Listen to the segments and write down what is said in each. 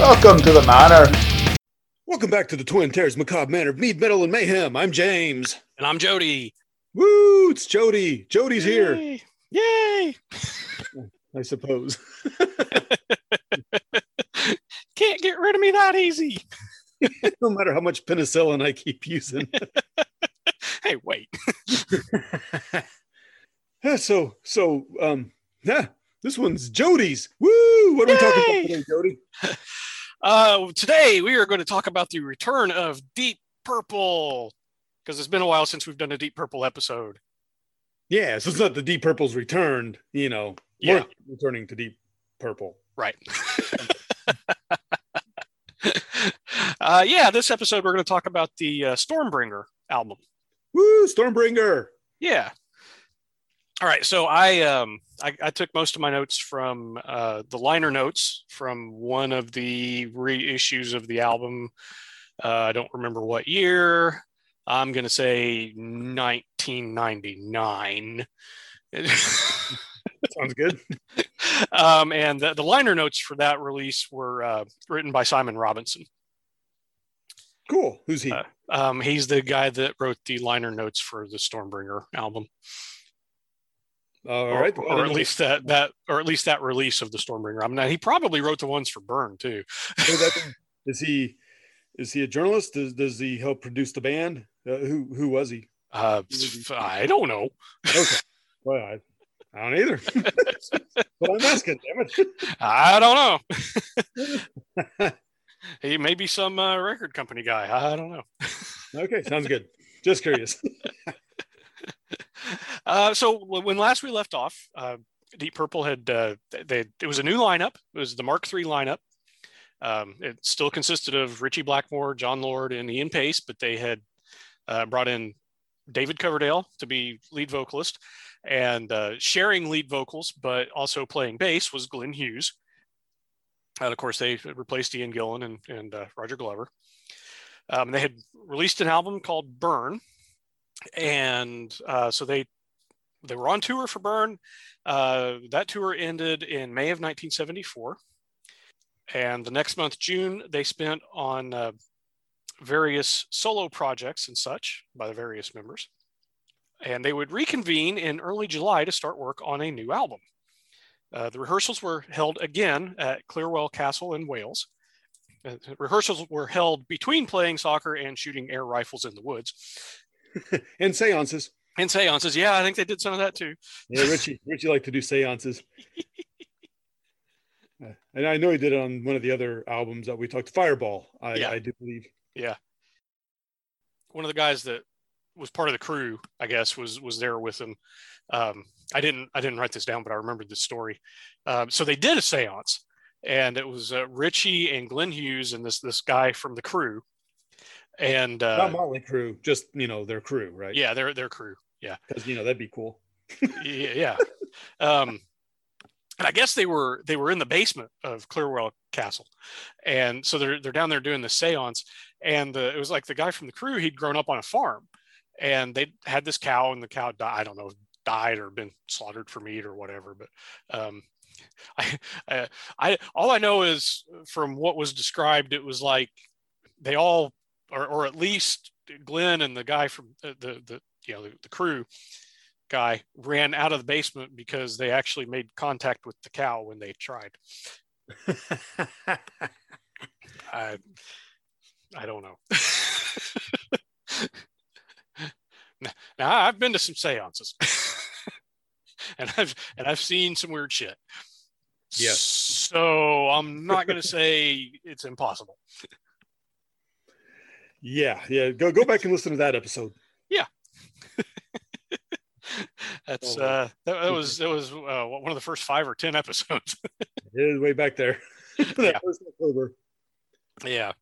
Welcome to the manor. Welcome back to the Twin Terrors Macabre Manor of Mead, Metal, and Mayhem. I'm James. And I'm Jody. Woo! It's Jody. Jody's here, Yay! Yay! I suppose. Can't get rid of me that easy. no matter how much penicillin I keep using. Hey, wait. So, so, um, yeah, this one's Jody's. Woo! What are we talking about today, Jody? Uh, today we are going to talk about the return of Deep Purple because it's been a while since we've done a Deep Purple episode. Yeah, so it's not the Deep Purple's returned, you know, Yeah. we're returning to Deep Purple. Right. uh, yeah, this episode we're going to talk about the uh, Stormbringer album. Woo! Stormbringer. Yeah. All right. So I um I, I took most of my notes from uh, the liner notes from one of the reissues of the album. Uh, I don't remember what year. I'm gonna say 1999. Sounds good. um, and the, the liner notes for that release were uh, written by Simon Robinson. Cool. Who's he? Uh, Um, he's the guy that wrote the liner notes for the Stormbringer album. All or, right. or at least that that or at least that release of the Stormbringer. I mean, he probably wrote the ones for Burn too. So that- is he is he a journalist? Does, does he help produce the band? Uh, who who was he? Uh, I don't know. Okay. well, I, I don't either. but I'm asking, damn I don't know. he may be some uh, record company guy. I don't know. Okay, sounds good. Just curious. Uh, so when last we left off, uh, Deep Purple had uh, they it was a new lineup. It was the Mark III lineup. Um, it still consisted of Ritchie Blackmore, Jon Lord, and Ian Paice, but they had uh, brought in David Coverdale to be lead vocalist, and sharing lead vocals, but also playing bass was Glenn Hughes. And of course, they replaced Ian Gillan and, and Roger Glover. Um, they had released an album called Burn, and uh, so they they were on tour for Burn. Uh, that tour ended in May of 1974, and the next month, June, they spent on uh, various solo projects and such by the various members. And they would reconvene in early July to start work on a new album. Uh, the rehearsals were held again at Clearwell Castle in Wales. Uh, rehearsals were held between playing soccer and shooting air rifles in the woods. and seances. And seances, yeah, I think they did some of that too. Yeah, Richie. Richie liked to do seances. Uh, and I know he did it on one of the other albums that we talked. Fireball, I, Yeah. I do believe. Yeah. One of the guys that was part of the crew, I guess, was was there with him. Um, I didn't I didn't write this down, but I remembered this story. Um, so they did a séance, and it was uh, Richie and Glenn Hughes and this this guy from the crew, and uh, Not Motley Crew, just you know their crew, right? yeah, their their crew, yeah, because you know that'd be cool. yeah. yeah. Um, and I guess they were they were in the basement of Clearwell Castle, and so they're they're down there doing the séance, and uh, it was like the guy from the crew he'd grown up on a farm, and they had this cow, and the cow died. I don't know, died or been slaughtered for meat or whatever. But um, I, I I all I know is from what was described, it was like they all, or or at least Glenn and the guy from the the, the you know the, the crew guy ran out of the basement because they actually made contact with the cow when they tried. I I don't know. now I've been to some seances. and I've and I've seen some weird shit. Yes. So I'm not gonna say it's impossible. yeah, yeah. Go go back and listen to that episode. That's Oh, uh that, that was that was uh, one of the first five or ten episodes. It is way back there. that Yeah. Yeah.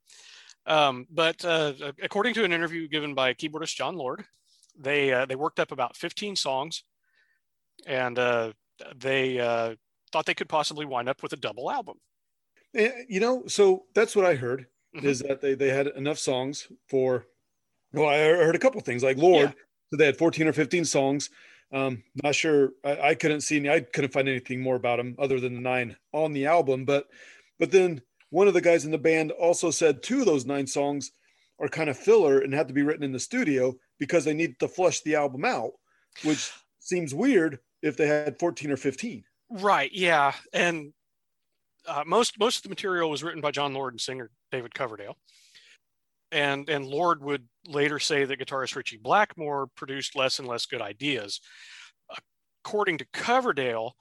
Um, but uh, according to an interview given by keyboardist Jon Lord, they uh, they worked up about 15 songs, and uh, they uh, thought they could possibly wind up with a double album. Eh, You know, so that's what I heard Mhm. is that they, they had enough songs for, well, I heard a couple things like Lord. So they had 14 or 15 songs. Um, not sure. I, I couldn't see any, I couldn't find anything more about them other than the nine on the album. But, but then one of the guys in the band also said two of those nine songs are kind of filler and had to be written in the studio because they needed to flush the album out, which seems weird if they had 14 or 15. Right. Yeah. And uh, most most of the material was written by Jon Lord and singer David Coverdale. And and Lord would later say that guitarist Ritchie Blackmore produced less and less good ideas. According to Coverdale,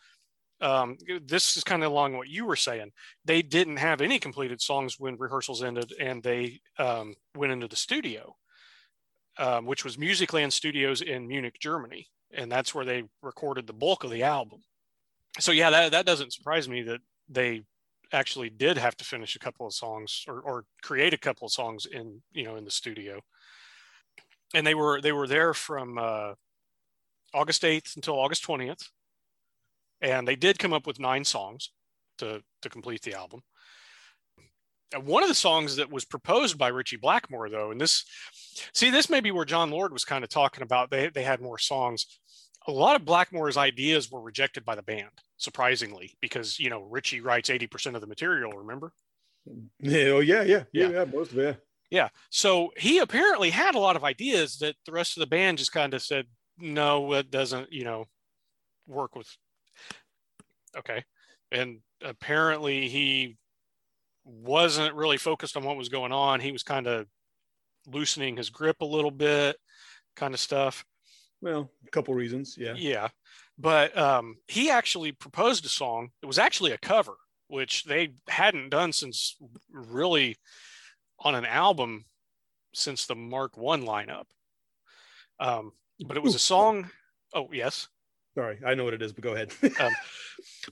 um, this is kind of along what you were saying. They didn't have any completed songs when rehearsals ended, and they um, went into the studio, um, which was Musicland Studios in Munich, Germany, and that's where they recorded the bulk of the album. So yeah, that that doesn't surprise me that they actually did have to finish a couple of songs or, or create a couple of songs in you know in the studio and they were they were there from uh, august 8th until august 20th and they did come up with nine songs to to complete the album and one of the songs that was proposed by ritchie blackmore though and this see this may be where Jon lord was kind of talking about they, they had more songs a lot of blackmore's ideas were rejected by the band surprisingly, because you know Ritchie writes eighty percent of the material. Remember? Yeah. Oh yeah, yeah, yeah, yeah. Most of it. Yeah. So he apparently had a lot of ideas that the rest of the band just kind of said, no, it doesn't. You know, work with. Okay, and apparently he wasn't really focused on what was going on. He was kind of loosening his grip a little bit, kind of stuff. Well, a couple reasons, yeah. Yeah but um, he actually proposed a song. It was actually a cover, which they hadn't done since really on an album since the Mark One lineup. Um, but it was a song. Oh yes. Sorry, I know what it is, but go ahead. um,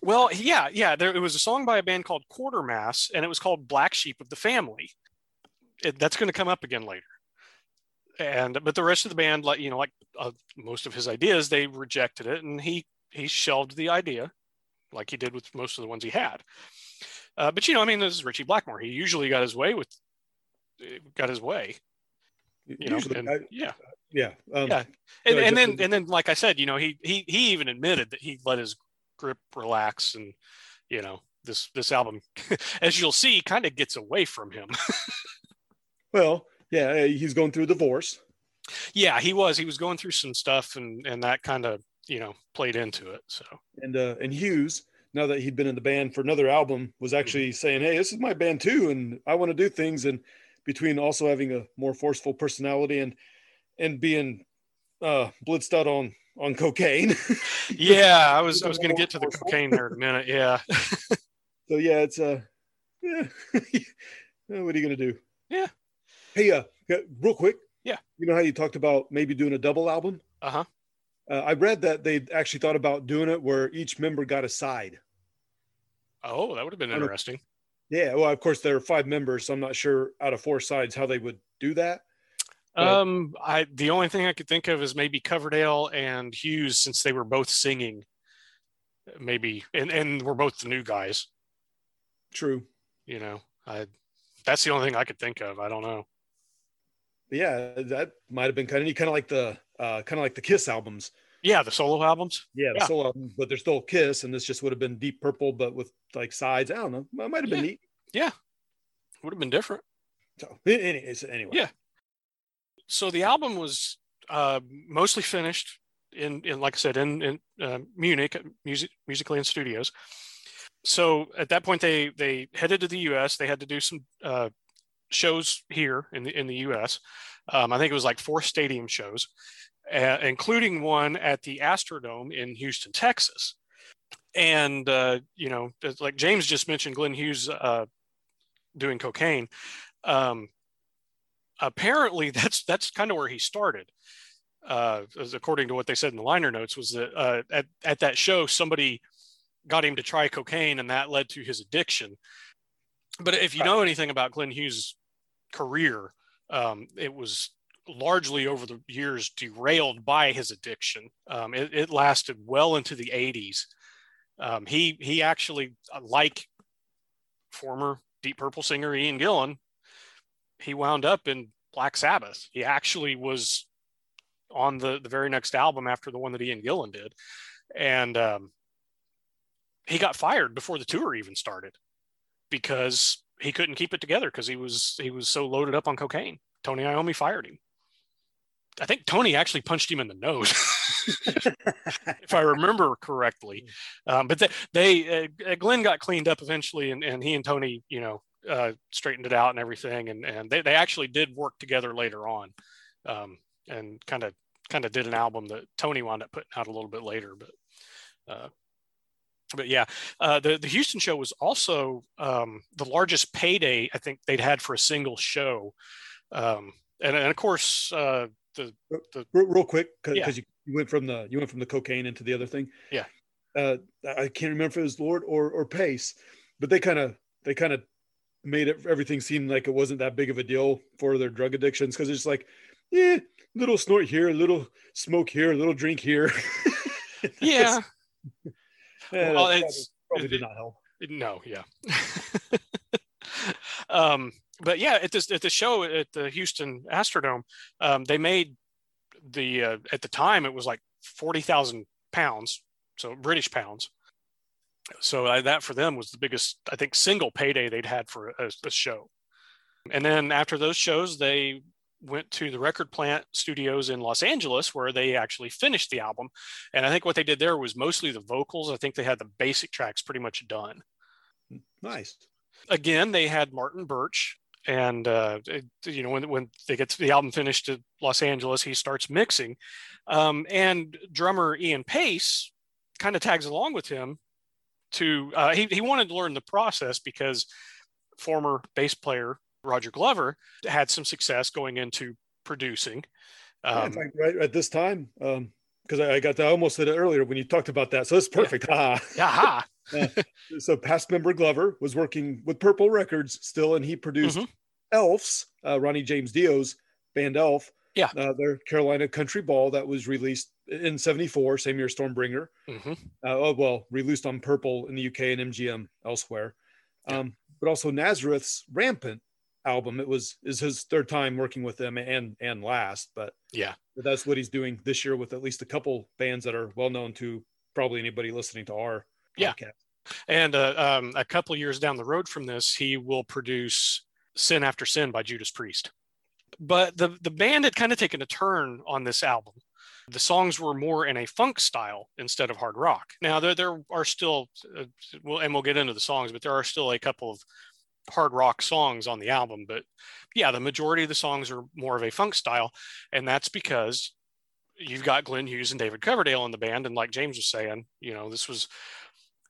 well, yeah, yeah. There it was a song by a band called Quatermass, and it was called Black Sheep of the Family. It, that's going to come up again later and but the rest of the band like you know like uh, most of his ideas they rejected it and he he shelved the idea like he did with most of the ones he had uh, but you know i mean this is ritchie blackmore he usually got his way with got his way you usually, know and, I, yeah yeah um, yeah and, and then and then like i said you know he he he even admitted that he let his grip relax and you know this this album as you'll see kind of gets away from him well yeah, uh, he's going through divorce. Yeah, he was. He was going through some stuff, and and that kind of you know played into it. So and uh, and Hughes, now that he'd been in the band for another album, was actually mm-hmm. saying, "Hey, this is my band too, and I want to do things." And between also having a more forceful personality and and being uh, blitzed out on on cocaine. yeah, I was I was going to get to the cocaine there in a minute. Yeah. so yeah, it's uh, yeah. what are you going to do? Yeah. Hey, uh, real quick. Yeah. You know how you talked about maybe doing a double album? Uh-huh. Uh, I read that they actually thought about doing it where each member got a side. Oh, that would have been interesting. Yeah. Well, of course, there are five members, so I'm not sure out of four sides how they would do that. But, um, I the only thing I could think of is maybe Coverdale and Hughes, since they were both singing, maybe, and and we're both the new guys. True. You know, I that's the only thing I could think of. I don't know yeah, that might have been kind of kind of like the uh, kind of like the Kiss albums. Yeah, the solo albums. Yeah, the yeah. solo albums, but they're still Kiss, and this just would have been Deep Purple, but with like sides. I don't know. It might have been yeah. neat. Yeah, would have been different. So, anyways, anyway. Yeah. So the album was uh, mostly finished in, in, like I said, in, in uh, Munich, music, in Studios. So at that point, they they headed to the U.S. They had to do some uh, shows here in the in the U.S. Um, I think it was like four stadium shows, uh, including one at the Astrodome in Houston, Texas. And uh, you know, like James just mentioned, Glenn Hughes uh, doing cocaine. Um, apparently, that's that's kind of where he started. Uh, according to what they said in the liner notes, was that uh, at at that show somebody got him to try cocaine, and that led to his addiction. But if you know anything about Glenn Hughes' career, um, it was largely over the years derailed by his addiction. Um, it, it, lasted well into the 80s. Um, he he actually, uh, like former Deep Purple singer Ian Gillan, he wound up in Black Sabbath. He actually was on the the very next album after the one that Ian Gillan did, and um, he got fired before the tour even started because he couldn't keep it together because he was he was so loaded up on cocaine. Tony Iommi fired him. I think Tony actually punched him in the nose, if I remember correctly. Um, but they, they uh, Glenn got cleaned up eventually, and, and he and Tony, you know, uh, straightened it out and everything, and and they, they actually did work together later on, um, and kind of kind of did an album that Tony wound up putting out a little bit later, but. Uh, but yeah, uh, the the Houston show was also um, the largest payday I think they'd had for a single show, um, and, and of course uh, the, the real, real quick because yeah. you, you, went from the you went from the cocaine into the other thing. Yeah, uh, I can't remember if it was Lord or or Paice, but they kind of they kind of made it everything seem like it wasn't that big of a deal for their drug addictions because it's like, yeah, little snort here, a little smoke here, a little drink here. yeah. yeah, well, it's probably, did not help. No, yeah. um, but yeah, at this at the show at the Houston Astrodome, um, they made the uh, at the time it was like forty thousand pounds, so British pounds. So uh, that for them was the biggest, I think, single payday they'd had for a, a show. And then after those shows, they went to the record plant studios in Los Angeles where they actually finished the album. And I think what they did there was mostly the vocals. I think they had the basic tracks pretty much done. Nice. Again, they had Martin Birch. And uh, it, you know when when they get the album finished at Los Angeles, he starts mixing, um, and drummer Ian Paice kind of tags along with him to uh, he, he wanted to learn the process because former bass player Roger Glover had some success going into producing. Um, yeah, right at this time, because I, I, got that, I almost said it earlier when you talked about that. So it's perfect. Yeah. uh, so past member Glover was working with Purple Records still, and he produced mm-hmm. Elf's, uh, Ronnie James Dio's band Elf. Yeah. Uh, their Carolina Country Ball that was released in 74, same year Stormbringer. Mm-hmm. Uh, oh, well, released on Purple in the UK and MGM elsewhere. Yeah. Um, but also Nazareth's Rampant album. It was is his third time working with them and and last, but yeah, that's what he's doing this year with at least a couple bands that are well known to probably anybody listening to our yeah. Podcast. And uh, um, a couple years down the road from this, he will produce "Sin After Sin" by Judas Priest. But the the band had kind of taken a turn on this album the songs were more in a funk style instead of hard rock. Now there there are still, uh, well, and we'll get into the songs, but there are still a couple of hard rock songs on the album. But yeah, the majority of the songs are more of a funk style, and that's because you've got Glenn Hughes and David Coverdale in the band, and like James was saying, you know, this was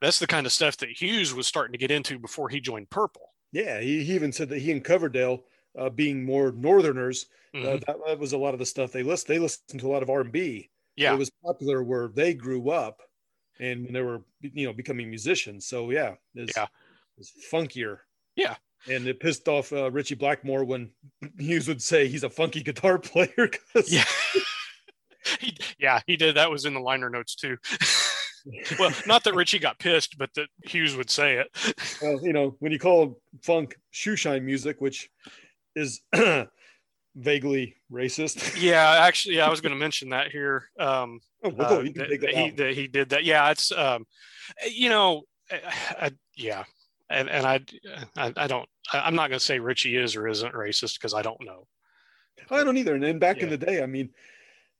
that's the kind of stuff that Hughes was starting to get into before he joined Purple. Yeah, he, he even said that he and Coverdale uh, being more Northerners, uh, mm-hmm. uh, that, that, was a lot of the stuff they listened. They listened to a lot of R and B. Yeah, it was popular where they grew up, and when they were you know becoming musicians. So yeah, it's, yeah, it's funkier. Yeah, and it pissed off uh, Ritchie Blackmore when Hughes would say he's a funky guitar player. yeah, he, yeah, he did. That was in the liner notes too. well, not that Richie got pissed, but that Hughes would say it. well, you know, when you call funk shoeshine music, which is vaguely racist. Yeah, actually, yeah, I was going to mention that here. Um, oh, uh, that, he, that he did that. Yeah, it's um, you know, I, I, yeah, and and I, I, I don't, I, am not going to say Richie is or isn't racist because I don't know. I don't either. And then back yeah. in the day, I mean,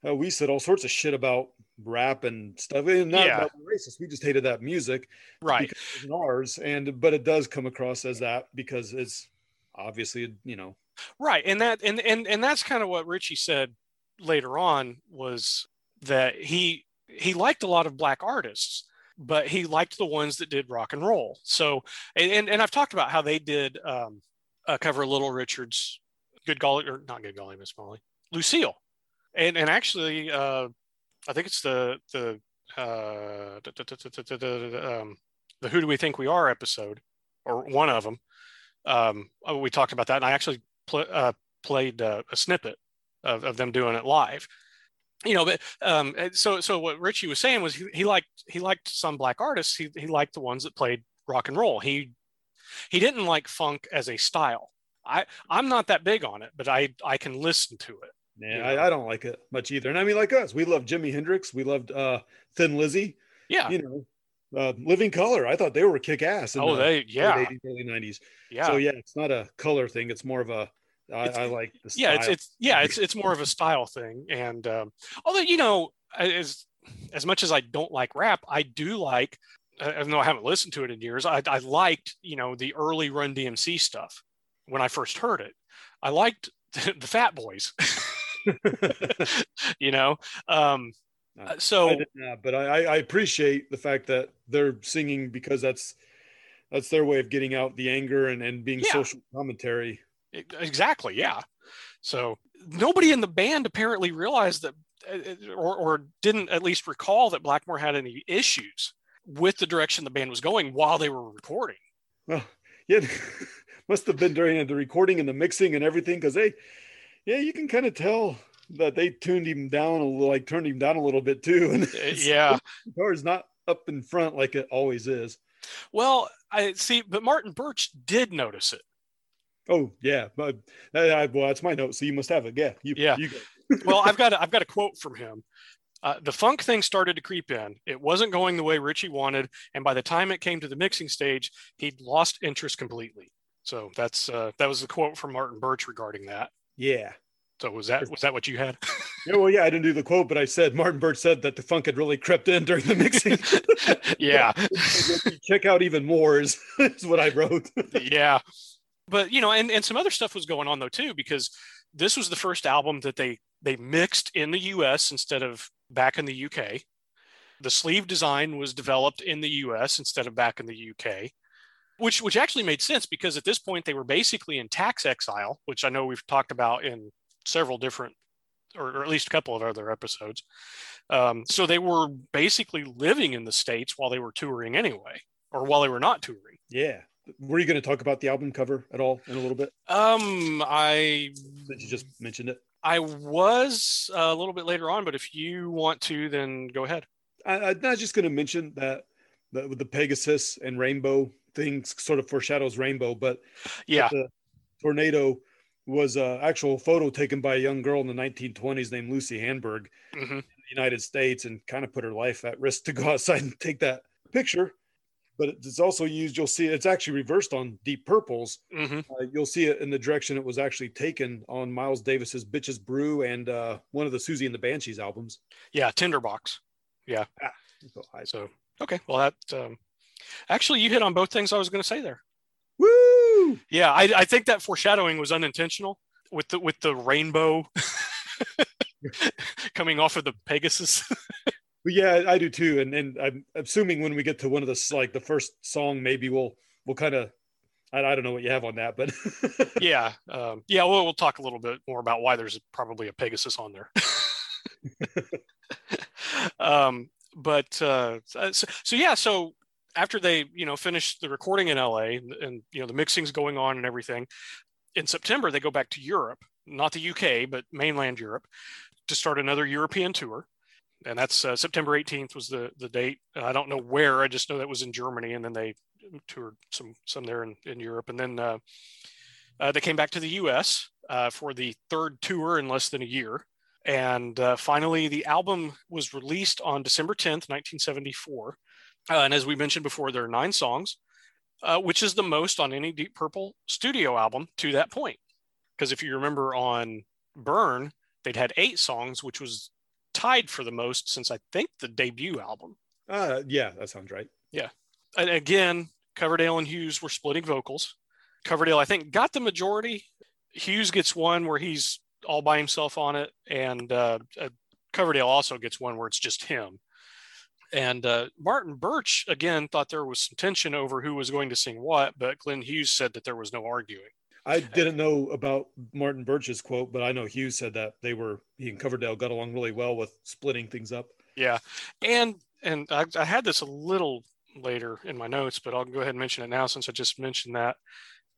uh, we said all sorts of shit about rap and stuff. And not yeah. about racist. We just hated that music, right? ours, and but it does come across as that because it's obviously you know right and that and and and that's kind of what Richie said later on was that he he liked a lot of black artists but he liked the ones that did rock and roll. So and and i've talked about how they did um uh, cover little richard's good golly or not good golly miss molly lucille. And and actually uh i think it's the the uh um, the who do we think we are episode or one of them um, we talked about that and i actually pl- uh, played uh, a snippet of, of them doing it live you know but um, so so what Richie was saying was he, he liked he liked some black artists he, he liked the ones that played rock and roll he he didn't like funk as a style i i'm not that big on it but i i can listen to it yeah I, I, don't like it much either and i mean like us we loved jimi hendrix we loved uh thin lizzy yeah you know uh, Living Colour. I thought they were kick ass. Oh, the they yeah, 80s, early nineties. yeah. So yeah, it's not a color thing. It's more of a. I, I like the yeah it's it's yeah it's it's more of a style thing and um, although you know as as much as i don't like rap i do like uh, even though i haven't listened to it in years i, I liked you know the early run dmc stuff when i first heard it i liked the fat boys you know um Uh, so I not, but I, I- I appreciate the fact that they're singing because that's that's their way of getting out the anger and, and being Yeah. social commentary. Exactly. Yeah. So nobody in the band apparently realized that, uh, or, or didn't at least recall that Blackmore had any issues with the direction the band was going while they were recording. Well, yeah, must have been during the recording and the mixing and everything because they, yeah, you can kind of tell that they tuned him down a little, like turned him down a little bit too. And Uh, Yeah. the guitar is not up in front like it always is. Well, I see, but Martin Birch did notice it. Oh yeah, but uh, well, that's my note. So you must have it. Yeah, you, Yeah. You. Well, I've got a, I've got a quote from him. Uh, the funk thing started to creep in. It wasn't going the way Richie wanted, and by the time it came to the mixing stage, he'd lost interest completely. So that's uh, that was the quote from Martin Birch regarding that. Yeah. So was that was that what you had? Yeah, well, yeah, I didn't do the quote, but I said Martin Birch said that the funk had really crept in during the mixing. yeah, Check out even more is, is what I wrote. yeah. But you know, and, and some other stuff was going on though too, because this was the first album that they they mixed in the US instead of back in the UK. The sleeve design was developed in the US instead of back in the UK. Which which actually made sense because at this point they were basically in tax exile, which I know we've talked about in several different or, or at least a couple of other episodes. Um, so they were basically living in the States while they were touring anyway, or while they were not touring. yeah. Were you going to talk about the album cover at all in a little bit? Um, I Since you just mentioned it. I was a little bit later on, but if you want to, then go ahead. I, I'm not just going to mention that the, with the Pegasus and rainbow things sort of foreshadows rainbow, but Yeah, the tornado was an actual photo taken by a young girl in the 1920s named Lucy Hanberg hmm in the United States and kind of put her life at risk to go outside and take that picture. But it's also used, you'll see it's actually reversed on Deep Purples. hmm Uh, you'll see it in the direction it was actually taken on Miles Davis's Bitches Brew and uh, one of the Siouxsie and the Banshees albums. yeah, Tinderbox. So I- So okay, well that um, actually you hit on both things I was going to say there. Woo! Yeah, I, I think that foreshadowing was unintentional with the with the rainbow coming off of the Pegasus. Yeah, I do too. And and I'm assuming when we get to one of the like the first song, maybe we'll we'll kind of I, I don't know what you have on that, but yeah, um, yeah. We'll, we'll talk a little bit more about why there's probably a Pegasus on there. um, but uh, so, so yeah, so after they you know finish the recording in LA and, and you know the mixing's going on and everything, in September they go back to Europe, not the UK but mainland Europe, to start another European tour. And that's uh, September 18th was the the date. I don't know where. I just know that was in Germany, and then they toured some some there in, in Europe, and then uh, uh, they came back to the U.S. Uh, for the third tour in less than a year, and uh, finally the album was released on December 10th, 1974. Uh, and as we mentioned before, there are nine songs, which is the most on any Deep Purple studio album to that point. Because if you remember on Burn, they'd had eight songs, which was tied for the most since I think the debut album. uh, yeah, that sounds right. Yeah. And again, Coverdale and Hughes were splitting vocals. Coverdale, I think, got the majority. Hughes gets one where he's all by himself on it, and uh, uh, Coverdale also gets one where it's just him. And uh, Martin Birch again thought there was some tension over who was going to sing what, but Glenn Hughes said that there was no arguing. I didn't know about Martin Birch's quote, but I know Hughes said that they were he and Coverdale got along really well with splitting things up. Yeah, and and I, I had this a little later in my notes, but I'll go ahead and mention it now since I just mentioned that.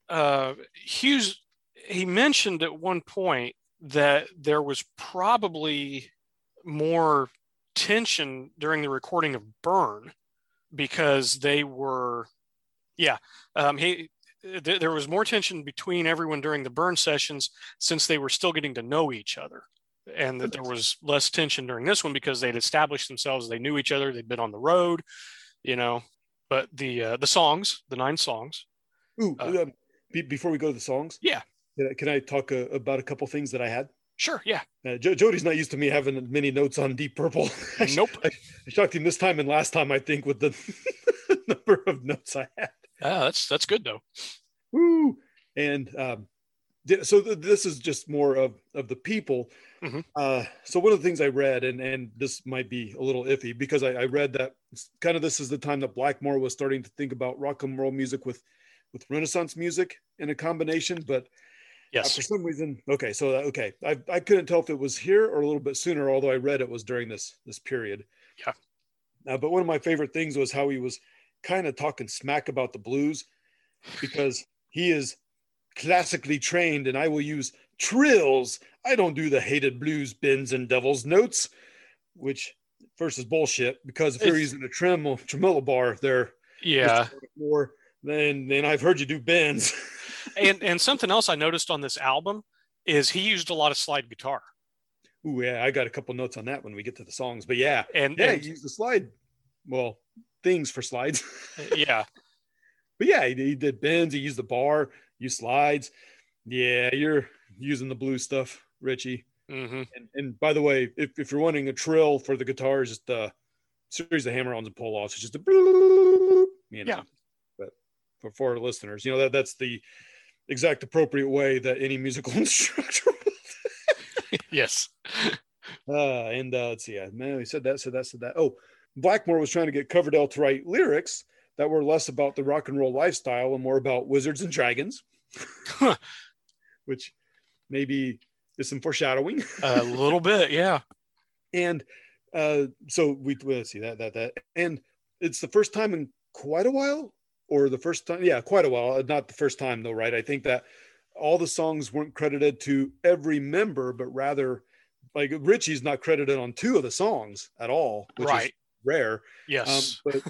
Uh, Hughes he mentioned at one point that there was probably more tension during the recording of Burn because they were, yeah, um, he. Th- There was more tension between everyone during the burn sessions since they were still getting to know each other and that there was less tension during this one because they'd established themselves they knew each other they'd been on the road you know. But the uh, the songs, the nine songs. Ooh, Uh, um, be, before we go to the songs, Yeah. can I, can I talk uh, about a couple things that I had? Sure, yeah. Uh, Jo- Jody's not used to me having many notes on Deep Purple. Nope. I, I shocked him this time and last time, I think, with the number of notes I had. Ah, that's that's good though. Woo! And um, yeah, so th- this is just more of of the people. Mhm. Uh, so one of the things I read, and and this might be a little iffy because I, I read that kind of this is the time that Blackmore was starting to think about rock and roll music with with Renaissance music in a combination, but uh, Yes. for some reason, okay, so that- okay, I, I couldn't tell if it was here or a little bit sooner, although I read it was during this this period. Yeah. Uh, but one of my favorite things was how he was kind of talking smack about the blues because he is classically trained, and I will use trills. I don't do the hated blues bends and devil's notes, which first is bullshit because if you're using a tremolo tremolo bar, they're Yeah. more than then I've heard you do bends. and and something else I noticed on this album is he used a lot of slide guitar. Ooh, yeah, I got a couple notes on that when we get to the songs. But yeah, And yeah, and- he used the slide. Well, things for slides. yeah. but yeah, he, he did bends. He used the bar, used slides. Yeah, you're using the blue stuff, Richie. hmm And, and by the way, if, if you're wanting a trill for the guitar, it's just a series of hammer-ons and pull-offs. It's just a, you know. Yeah. But for for our listeners, you know that that's the exact appropriate way that any musical instructor. Yes. Uh, and uh, let's see, yeah, man, he said that, said that, said that. Oh, Blackmore was trying to get Coverdale to write lyrics that were less about the rock and roll lifestyle and more about wizards and dragons, Huh. which maybe is some foreshadowing. A little bit, yeah. and uh, so we let's see that that that, and it's the first time in quite a while, or the first time, yeah, quite a while. Not the first time though, right? I think that all the songs weren't credited to every member, but rather like Richie's not credited on two of the songs at all, which is rare. Um, Yes. but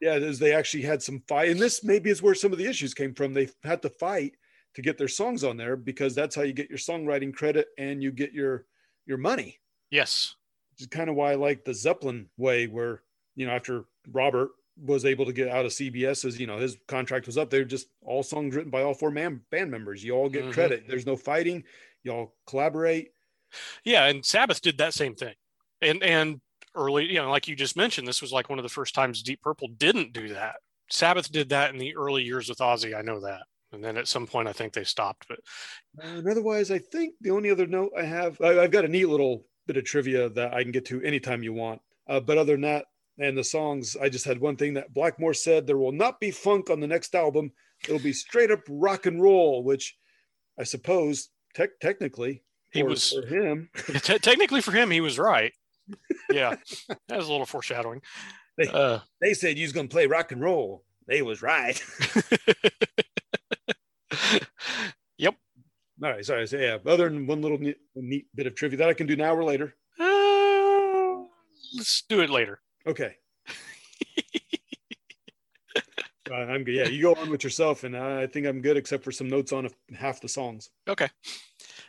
yeah, as they actually had some fight, and this maybe is where some of the issues came from. They had to fight to get their songs on there because that's how you get your songwriting credit and you get your your money. yes. Which is kind of why I like the Zeppelin way, where you know after Robert was able to get out of CBS, as you know his contract was up, they're just all songs written by all four man band members. You all get Mhm. credit. There's no fighting. Y'all collaborate. Yeah, and Sabbath did that same thing. And and early, you know, like you just mentioned, this was like one of the first times Deep Purple didn't do that. Sabbath did that in the early years with Ozzy. I know that. And then at some point, I think they stopped. But And otherwise, I think the only other note I have, I, I've got a neat little bit of trivia that I can get to anytime you want. Uh, but other than that, and the songs, I just had one thing that Blackmore said there will not be funk on the next album. It'll be straight up rock and roll, which I suppose tech technically He for- was- for him. te- technically, for him, he was right. Yeah, that was a little foreshadowing. They- Uh, They said you was gonna play rock and roll. They was right. yep. All right, sorry. So yeah, other than one little neat, neat bit of trivia that I can do now or later. Uh, let's do it later. Okay. Uh, I'm good. Yeah, you go on with yourself, and I think I'm good, except for some notes on half the songs. Okay.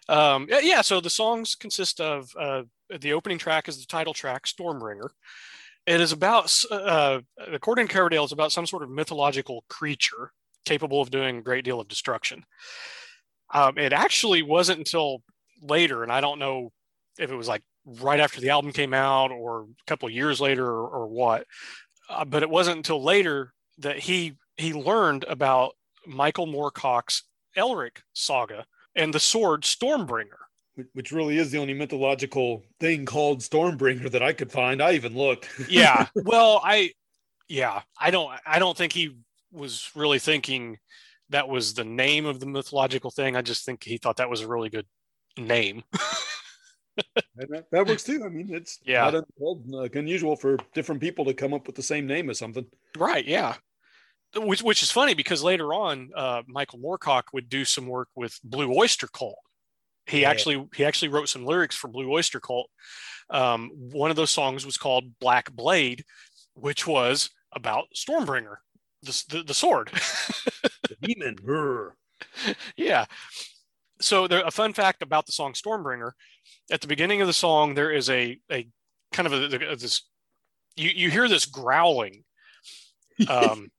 Um, yeah, so the songs consist of uh, the opening track is the title track, Stormbringer. It is about, uh, according to Coverdale, it's about some sort of mythological creature capable of doing a great deal of destruction. Um, it actually wasn't until later, and I don't know if it was like right after the album came out or a couple years later or, or what, uh, but it wasn't until later that he he learned about Michael Moorcock's Elric saga and the sword Stormbringer. Which- really is the only mythological thing called Stormbringer that I could find. I even looked. Yeah. well, I yeah, I don't I don't think he was really thinking that was the name of the mythological thing. I just think he thought that was a really good name. And that, that works too. I mean, it's Yeah. not unusual for different people to come up with the same name as something. Right, yeah. Which which is funny because later on uh, Michael Moorcock would do some work with Blue Oyster Cult. He Yeah. actually he actually wrote some lyrics for Blue Oyster Cult. Um, one of those songs was called Black Blade, which was about Stormbringer, the the, the sword. The demon. Yeah. So there a fun fact about the song Stormbringer. At the beginning of the song, there is a a kind of a, a- this you you hear this growling, Um,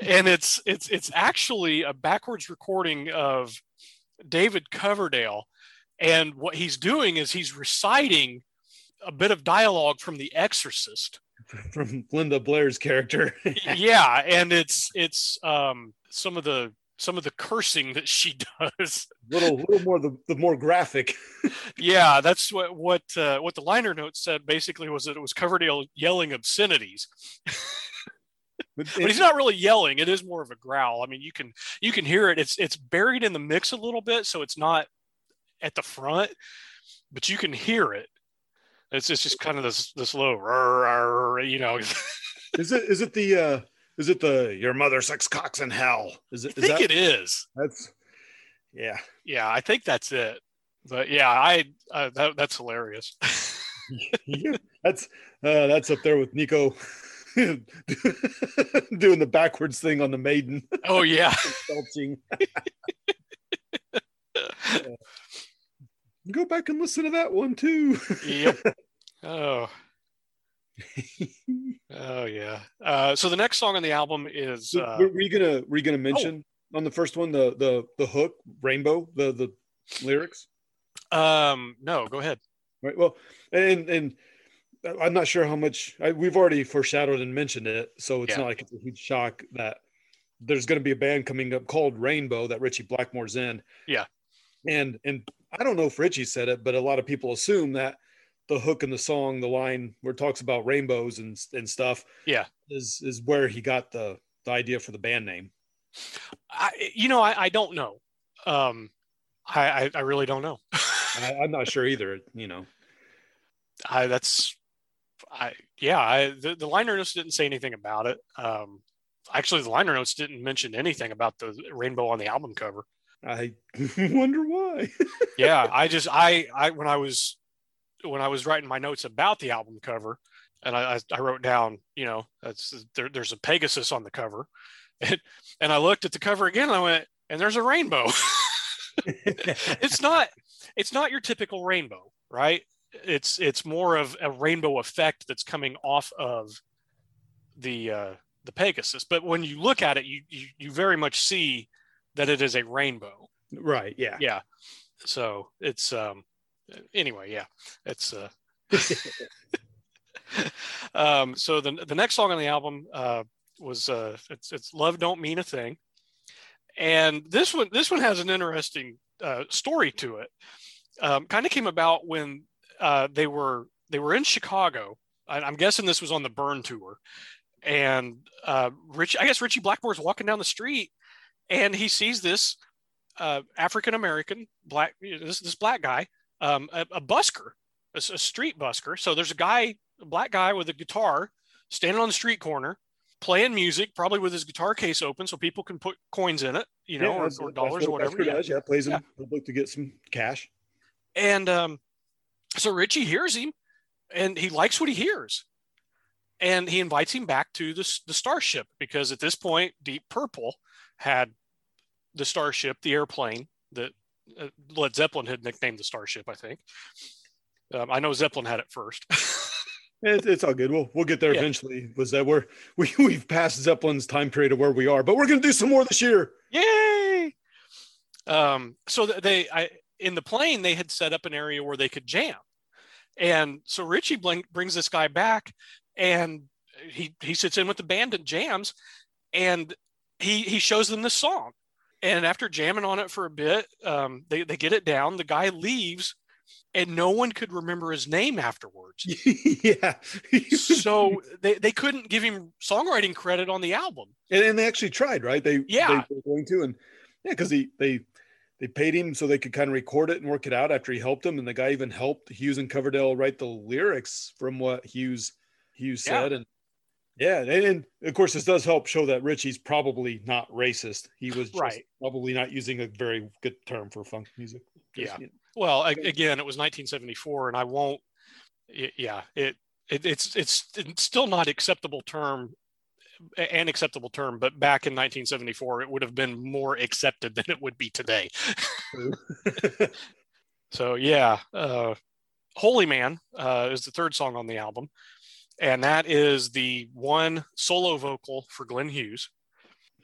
and it's it's it's actually a backwards recording of David Coverdale, and what he's doing is he's reciting a bit of dialogue from The Exorcist from Linda Blair's character. yeah, and it's it's um, some of the some of the cursing that she does. little little more the, the more graphic. yeah, that's what what uh, what the liner notes said basically was that it was Coverdale yelling obscenities. But, but he's not really yelling. It is more of a growl. I mean, you can you can hear it. It's it's buried in the mix a little bit, so it's not at the front, but you can hear it. It's just, just kind of this this low, you know. is it is it the uh is it the your mother sucks cocks in hell? Is it? I think that, it is. That's yeah. Yeah, I think that's it. But yeah, I uh, that, that's hilarious. yeah, that's uh, that's up there with Nicko doing the backwards thing on the maiden. Oh yeah. Go back and listen to that one too. yep. Oh. oh yeah. Uh, so the next song on the album is. Uh, were, you gonna were you gonna mention oh. on the first one the the the hook rainbow the the lyrics? Um, no, go ahead. Right. Well, and and I'm not sure how much I, we've already foreshadowed and mentioned it, so it's yeah. not like it's a huge shock that there's going to be a band coming up called Rainbow that Richie Blackmore's in. Yeah. And and I don't know if Richie said it, but a lot of people assume that the hook in the song, the line where it talks about rainbows and and stuff, yeah, is is where he got the the idea for the band name. I, you know, I, I don't know. Um, I, I, I really don't know. I, am not sure either. You know, I that's, I yeah. I the, the liner notes didn't say anything about it. Um, actually, the liner notes didn't mention anything about the rainbow on the album cover. I wonder why. yeah, I just I I when I was when I was writing my notes about the album cover, and I, I wrote down, you know, that's there, there's a Pegasus on the cover, and, and I looked at the cover again, and I went, and there's a rainbow. it's not it's not your typical rainbow, right? It's it's more of a rainbow effect that's coming off of the uh, the Pegasus. But when you look at it, you, you you very much see that it is a rainbow. Right. Yeah. Yeah. So it's um anyway, yeah, it's uh, um, so the the next song on the album uh, was uh, it's it's "Love Don't Mean a Thing," and this one this one has an interesting uh, story to it. Um, kind of came about when uh, they were they were in Chicago. I, am guessing this was on the Burn tour, and uh, Rich I guess Ritchie Blackmore's walking down the street, and he sees this uh, African American black this this black guy um, a, a, busker, a, a, street busker. So there's a guy, a black guy with a guitar standing on the street corner playing music, probably with his guitar case open so people can put coins in it, you know, yeah, or, or, dollars or whatever. Yeah. Does. yeah, plays in yeah. public to get some cash. And um, so Richie hears him and he likes what he hears. And he invites him back to the, the Starship because at this point, Deep Purple had the Starship, the airplane that uh, Led Zeppelin had nicknamed the Starship, I think. Um, I know Zeppelin had it first. it, it's all good. We'll we'll get there yeah. eventually. Was that we're we we've passed Zeppelin's time period of where we are, but we're going to do some more this year. Yay! Um, so they I in the plane they had set up an area where they could jam, and so Ritchie brings this guy back, and he he sits in with the band and jams, and he he shows them this song and after jamming on it for a bit, um, they, they get it down. The guy leaves, and no one could remember his name afterwards. yeah. so they, they couldn't give him songwriting credit on the album. And, and they actually tried, right? They yeah they were going to, and yeah, because he they they paid him so they could kind of record it and work it out after he helped them, and the guy even helped Hughes and Coverdale write the lyrics from what Hughes Hughes yeah. said, and yeah, and, and, of course, this does help show that Richie's probably not racist. He was right. probably not using a very good term for funk music. Yeah. You know. Well, again, it was 1974, and I won't. Yeah, it, it it's it's it's still not acceptable term, an acceptable term, but back in 1974, it would have been more accepted than it would be today. so yeah, uh, "Holy Man" uh, is the third song on the album and that is the one solo vocal for Glenn Hughes.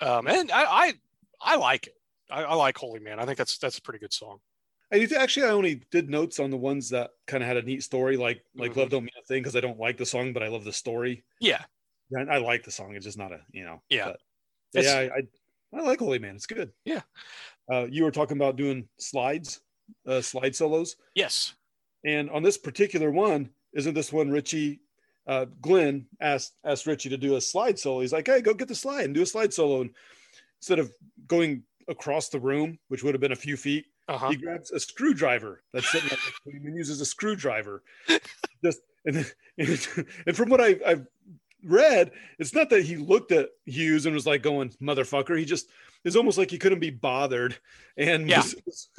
Um, and I, I, I like it. I, I, like Holy Man. I think that's that's a pretty good song. I actually I only did notes on the ones that kind of had a neat story, like like mm-hmm. Love Don't Mean a Thing, because I don't like the song, but I love the story. Yeah, I, I like the song. It's just not a you know. Yeah, but, yeah, I, I, I like Holy Man. It's good. Yeah. Uh, you were talking about doing slides, uh, slide solos. Yes. And on this particular one, isn't this one Ritchie? Uh, Glenn asked asked Ritchie to do a slide solo. He's like, "Hey, go get the slide and do a slide solo." And instead of going across the room, which would have been a few feet, uh-huh. he grabs a screwdriver that's sitting next to him and uses a screwdriver. Just and, and, and from what I, I've read, it's not that he looked at Hughes and was like going, "Motherfucker." He just it's almost like he couldn't be bothered. And yeah. Was,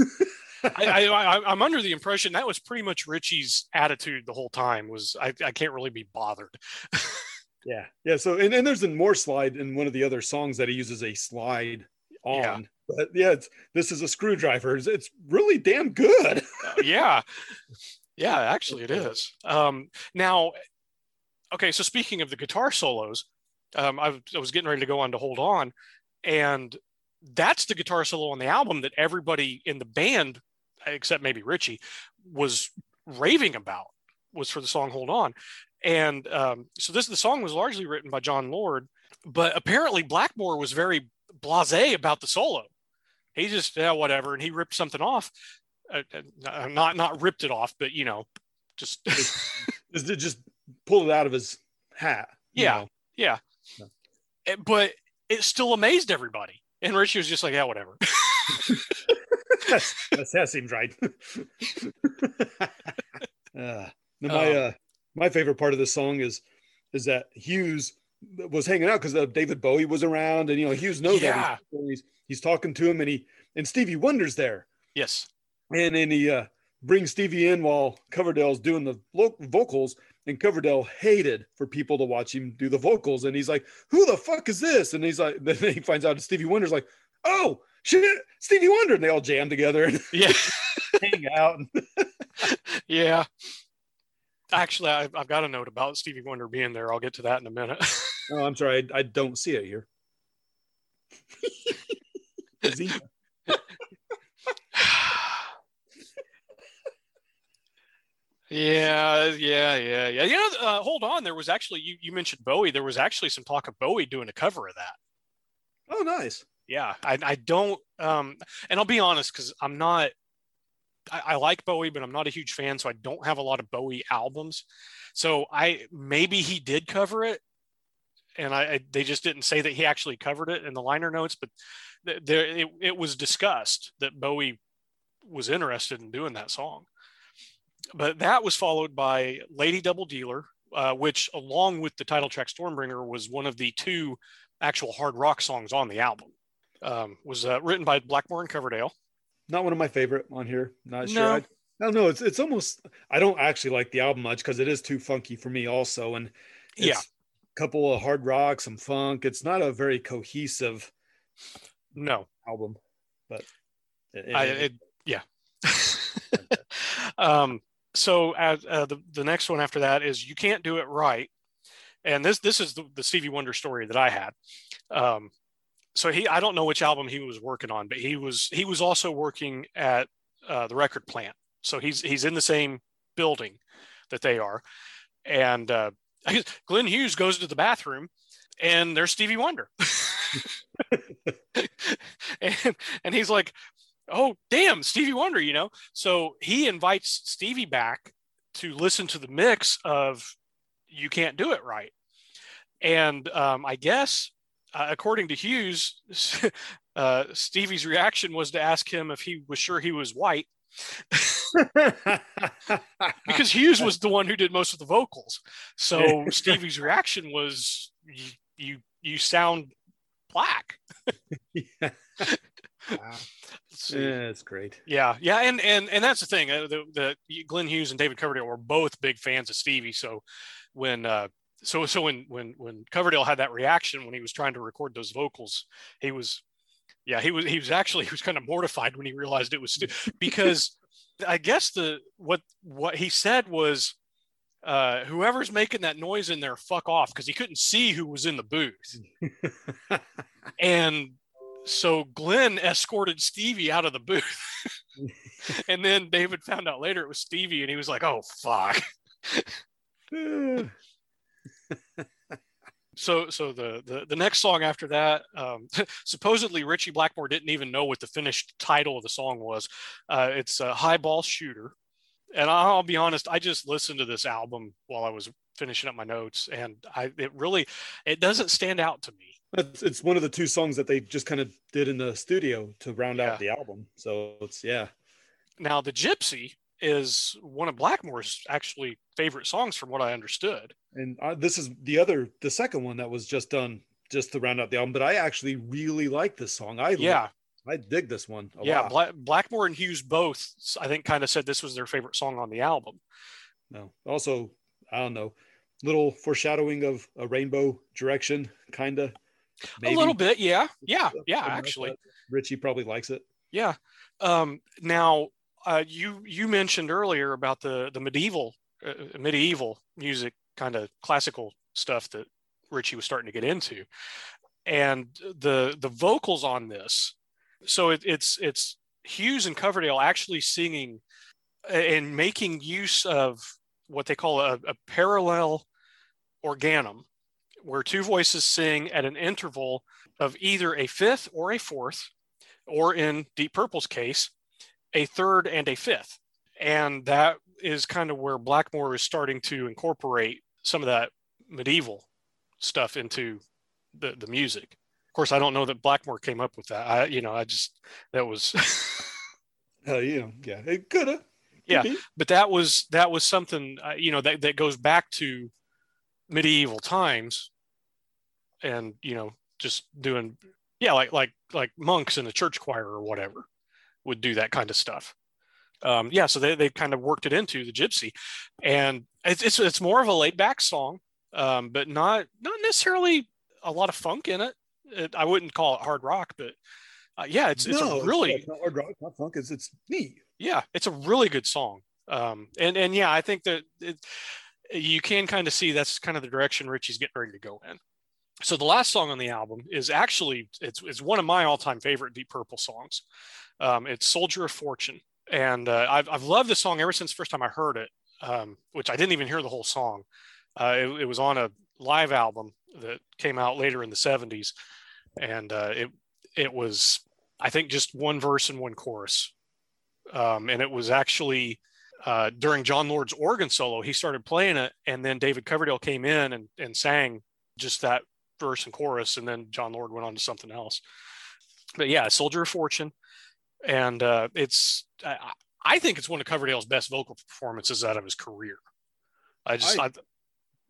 I, I, am under the impression that was pretty much Ritchie's attitude the whole time. Was I, I can't really be bothered. yeah, yeah. So and, and there's a more slide in one of the other songs that he uses a slide on. Yeah. But yeah, it's, this is a screwdriver. It's, it's really damn good. uh, yeah, yeah. Actually, it is. Um, now, okay. So speaking of the guitar solos, um, I, I was getting ready to go on to hold on, and that's the guitar solo on the album that everybody in the band except maybe Ritchie, was raving about was for the song "Hold On," and um, so this the song was largely written by Jon Lord, but apparently Blackmore was very blasé about the solo. He just yeah whatever, and he ripped something off, uh, uh not not ripped it off, but you know, just just, just pulled it out of his hat. Yeah, know. yeah. Eh, but it still amazed everybody, and Ritchie was just like, yeah, whatever. that's that seems right. uh, my uh, my favorite part of the song is is that Hughes was hanging out because uh, David Bowie was around, and you know Hughes knows yeah. these. He's, he's talking to him, and he and Stevie Wonder's there. Yes, and then he uh, brings Stevie in while Coverdale's doing the vocals, and Coverdale hated for people to watch him do the vocals, and he's like, "Who the fuck is this?" And he's like, then he finds out Stevie Wonder's like, "Oh, shit, Stevie Wonder, and they all jam together and yeah, hang out. yeah. Actually, I, have got a note about Stevie Wonder being there. I'll get to that in a minute. oh, I'm sorry, I, I don't see it here. Yeah, yeah, yeah, yeah. You know, uh, hold on. There was actually you, you mentioned Bowie. There was actually some talk of Bowie doing a cover of that. Oh, nice yeah i, I don't um and i'll be honest because i'm not I, I, like bowie but i'm not a huge fan so i don't have a lot of bowie albums so i maybe he did cover it and I, I they just didn't say that he actually covered it in the liner notes but there it, it was discussed that bowie was interested in doing that song but that was followed by lady double dealer uh, which along with the title track stormbringer was one of the two actual hard rock songs on the album um, was uh, written by Blackmore and Coverdale. Not one of my favorite on here. Not sure. No. I, I don't know. It's it's almost. I don't actually like the album much because it is too funky for me. Also, and yeah, a couple of hard rock, some funk. It's not a very cohesive. No album, but it, I, it, yeah. um, so uh, the the next one after that is you can't do it right, and this this is the, the Stevie Wonder story that I had. Um, so he I don't know which album he was working on, but he was he was also working at uh, the record plant. So he's he's in the same building that they are, and uh, Glenn Hughes goes to the bathroom, and there's Stevie Wonder, and and he's like, "Oh damn, Stevie Wonder," you know. So he invites Stevie back to listen to the mix of "You Can't Do It Right," and um, I guess uh, according to Hughes, uh, Stevie's reaction was to ask him if he was sure he was white. because Hughes was the one who did most of the vocals. So Stevie's reaction was you you, you sound black. yeah. Wow. Yeah, that's great. Yeah, yeah, and and and that's the thing. Uh, the, the Glenn Hughes and David Coverdale were both big fans of Stevie. So when uh, so so when when when Coverdale had that reaction when he was trying to record those vocals, he was yeah he was he was actually he was kind of mortified when he realized it was because I guess the what what he said was uh, whoever's making that noise in there, fuck off, because he couldn't see who was in the booth. and so Glenn escorted Stevie out of the booth. and then David found out later it was Stevie, and he was like, oh, fuck. so so the, the the next song after that um, supposedly ritchie blackmore didn't even know what the finished title of the song was uh, it's a high ball shooter and i'll be honest i just listened to this album while i was finishing up my notes and i it really it doesn't stand out to me it's, it's one of the two songs that they just kind of did in the studio to round Yeah. out the album. So it's yeah. Now the gypsy is one of blackmore's actually favorite songs from what i understood. And uh, this is the other the second one that was just done just to round out the album but i actually really like this song. I yeah. I dig this one a yeah blackmore and hughes both i think kind of said this was their favorite song on the album. No also i don't know little foreshadowing of a rainbow direction kind of a little bit yeah. Yeah yeah actually. ritchie probably likes it. Yeah. Um, now, uh, you you mentioned earlier about the the medieval uh, medieval music, kind of classical stuff that Ritchie was starting to get into, and the the vocals on this. So it, it's it's Hughes and Coverdale actually singing and making use of what they call a, a parallel organum, where two voices sing at an interval of either a fifth or a fourth or in Deep Purple's case, a third and a fifth. And that is kind of where Blackmore is starting to incorporate some of that medieval stuff into the, the music. Of course, I don't know that Blackmore came up with that. I, you know, I just, that was, uh, you know yeah it could have Yeah. but that was, that was something, uh, you know, that, that goes back to medieval times and, you know, just doing, yeah, like, like, like monks in the church choir or whatever would do that kind of stuff. Um, yeah, so they they kind of worked it into the Gypsy, and it's it's, it's more of a laid back song, um, but not not necessarily a lot of funk in it. it I wouldn't call it hard rock, but uh, yeah, it's it's no, a really it's not hard rock, not funk. It's it's neat. yeah, it's a really good song. Um, and and yeah, I think that it, you can kind of see that's kind of the direction Ritchie's getting ready to go in. So the last song on the album is actually it's it's one of my all time favorite Deep Purple songs. Um, it's Soldier of Fortune, and uh, I've I've loved this song ever since the first time I heard it, um, which I didn't even hear the whole song. Uh, it, it was on a live album that came out later in the '70s, and uh, it it was I think just one verse and one chorus, um, and it was actually uh, during Jon Lord's organ solo. He started playing it, and then David Coverdale came in and and sang just that verse and chorus, and then Jon Lord went on to something else. But yeah, Soldier of Fortune, and uh, it's I, I think it's one of Coverdale's best vocal performances out of his career. I just I- I,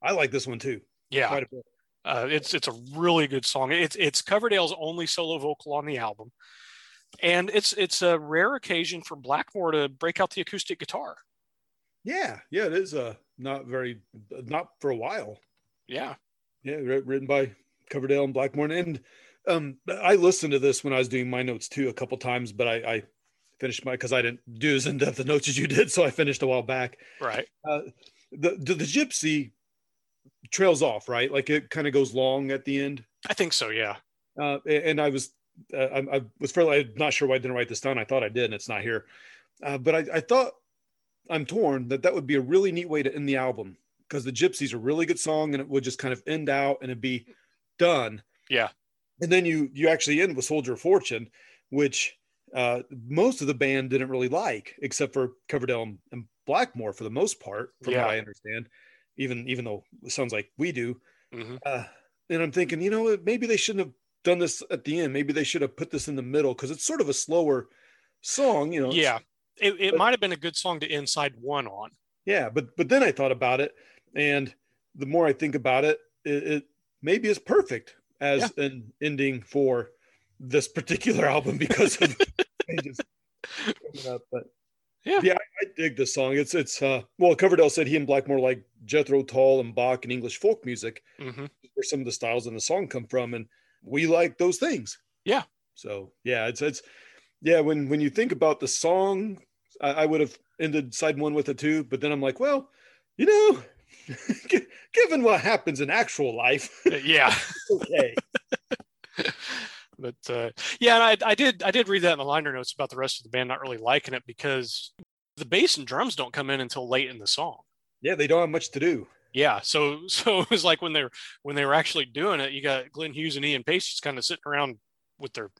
I like this one too. yeah, Quite a bit. uh, it's it's a really good song. It's it's Coverdale's only solo vocal on the album, and it's it's a rare occasion for Blackmore to break out the acoustic guitar. Yeah, yeah, it is. Uh, not very, not for a while. Yeah, Yeah, written by Coverdale and Blackmore, and um, I listened to this when I was doing my notes too a couple times, but I, I finished my because I didn't do as in depth the notes as you did, so I finished a while back. right. Uh, the, the the gypsy trails off, right? Like it kind of goes long at the end. I think so. Yeah. uh, and I was I, I was fairly I'm not sure why I didn't write this down. I thought I did, and it's not here. Uh, but I, I thought I'm torn that that would be a really neat way to end the album because the Gypsy's a really good song, and it would just kind of end out and it'd be done. Yeah. And then you you actually end with Soldier of Fortune, which uh, most of the band didn't really like, except for Coverdale and, and Blackmore for the most part, from Yeah. what I understand. Even even though it sounds like we do, hmm uh, and I'm thinking, you know, what, maybe they shouldn't have done this at the end. Maybe they should have put this in the middle because it's sort of a slower song, you know. Yeah. It, it might have been a good song to end side one on. yeah. But but then I thought about it, and the more I think about it, it, it maybe is perfect as an ending for this particular album because of changes up. But Yeah. yeah, I, I dig this song. It's it's uh well, Coverdale said he and Blackmore like Jethro Tull and Bach and English folk music. hmm where some of the styles in the song come from and we like those things Yeah. so yeah it's it's yeah when when you think about the song i, I would have ended side one with a two but then i'm like well you know given what happens in actual life, yeah, okay. but uh, yeah, and I, I did I did read that in the liner notes about the rest of the band not really liking it because the bass and drums don't come in until late in the song. Yeah, they don't have much to do. Yeah, so so it was like when they're when they were actually doing it, you got Glenn Hughes and Ian Paice just kind of sitting around with their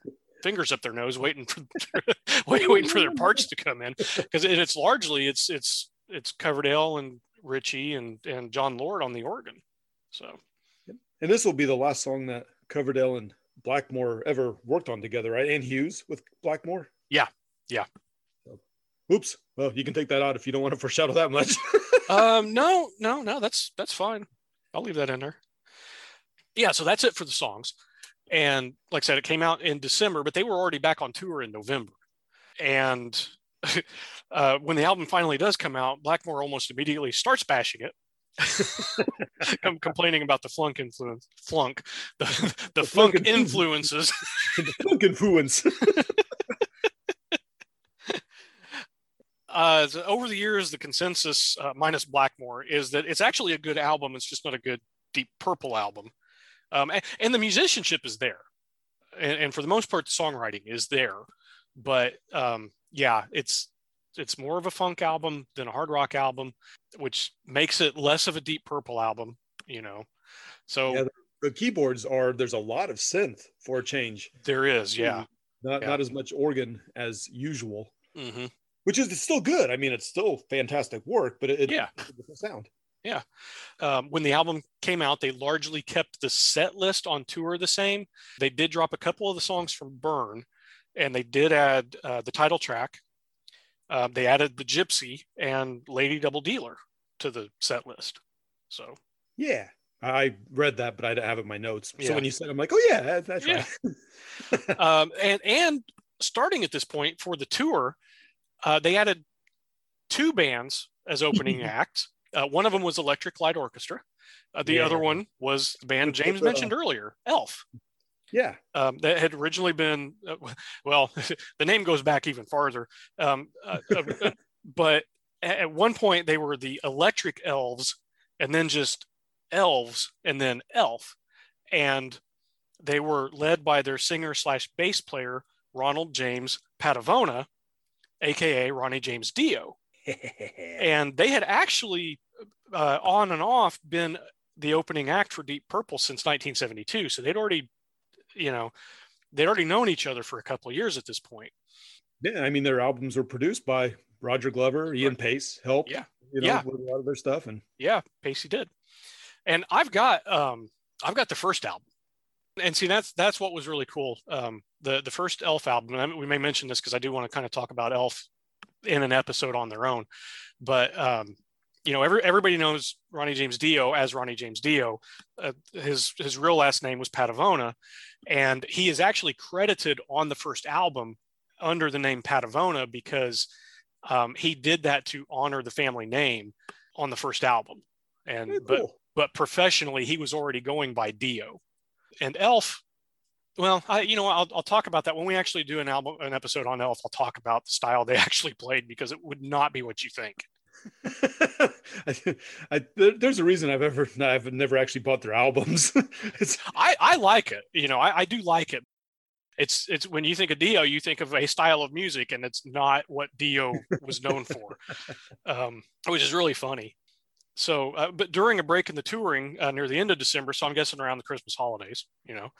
fingers up their nose, waiting for waiting for their parts to come in because it, it's largely it's it's it's Coverdale and Ritchie and and Jon Lord on the organ. So, and this will be the last song that Coverdale and Blackmore ever worked on together, right? And Hughes with Blackmore. Yeah, yeah. Oops. Well, you can take that out if you don't want to foreshadow that much. um, no, no, no. That's that's fine. I'll leave that in there. Yeah. So that's it for the songs. And like I said, it came out in December, but they were already back on tour in November. And uh, when the album finally does come out, Blackmore almost immediately starts bashing it. I'm complaining about the flunk influence, flunk, the, the, the funk influences. the funk influence. Uh, over the years, the consensus, uh, minus Blackmore, is that it's actually a good album. It's just not a good Deep Purple album. Um, and, and, the musicianship is there. And, and, for the most part, the songwriting is there. But um, yeah, it's it's more of a funk album than a hard rock album, which makes it less of a Deep Purple album, you know. So yeah, the keyboards are there's a lot of synth for a change. There is, yeah. Not yeah. not as much organ as usual. Mm-hmm. Which is still good. I mean, it's still fantastic work, but it, yeah, it's sound. Yeah. Um, when the album came out, they largely kept the set list on tour the same. They did drop a couple of the songs from Burn, and they did add uh, the title track. Uh, they added the Gypsy and Lady Double Dealer to the set list. So yeah, I read that, but I didn't have it in my notes. Yeah. So when you said, I'm like, oh yeah, that's Yeah. right. um, and and starting at this point for the tour, uh, they added two bands as opening acts. Uh, one of them was Electric Light Orchestra. Uh, the Yeah. other one was the band James mentioned earlier, Elf. yeah, Um, that had originally been, uh, well, the name goes back even farther. Um, uh, uh, but at at one point, they were the Electric Elves, and then just Elves, and then Elf. And they were led by their singer slash bass player, Ronald James Padavona, aka Ronnie James Dio and they had actually uh, on and off been the opening act for Deep Purple since 1972. So they'd already, you know, they'd already known each other for a couple of years at this point. yeah. I mean, their albums were produced by Roger Glover, Ian Paice, helped. Yeah. you know, Yeah. with a lot of their stuff, and Yeah, Paicey did. And I've got um I've got the first album. And see that's that's what was really cool. Um the the first Elf album, and I- we may mention this because I do want to kind of talk about Elf in an episode on their own. But um you know, every, everybody knows Ronnie James Dio as Ronnie James Dio. Uh, his his real last name was Padavona, and he is actually credited on the first album under the name Padavona because um, he did that to honor the family name on the first album. And but but professionally, he was already going by Dio. And Elf, well, I you know I'll I'll talk about that when we actually do an album an episode on Elf. I'll talk about the style they actually played because it would not be what you think. I, I, there's a reason I've ever I've never actually bought their albums. it's I I like it. You know, I, I do like it. It's it's when you think of Dio, you think of a style of music, and it's not what Dio was known for, um, which is really funny. So, uh, but during a break in the touring uh, near the end of December, so I'm guessing around the Christmas holidays, you know,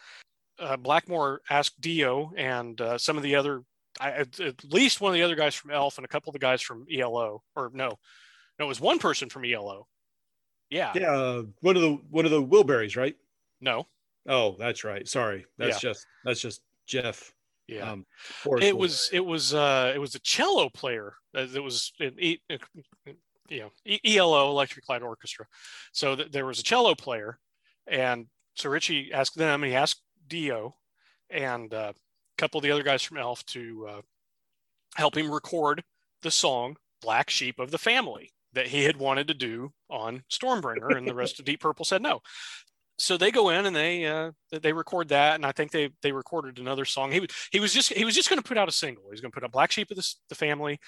uh, Blackmore asked Dio and uh, some of the other, I, at at least one of the other guys from Elf and a couple of the guys from ELO, or no, no, it was one person from ELO. Yeah, yeah, uh, one of the one of the Wilburys, right? no, Oh, that's right. Sorry, that's Yeah. just that's just Jeff. yeah. Um, it was it was uh it was a cello player uh, that was in e, you know ELO Electric Light Orchestra. So th- there was a cello player, and so Ritchie asked them. He asked Dio and uh, a couple of the other guys from Elf to uh, help him record the song "Black Sheep of the Family" that he had wanted to do on Stormbringer, and the rest of Deep Purple said no. So they go in and they uh, they record that, and I think they they recorded another song. He was he was just he was just going to put out a single. He was going to put out Black Sheep of the, the Family,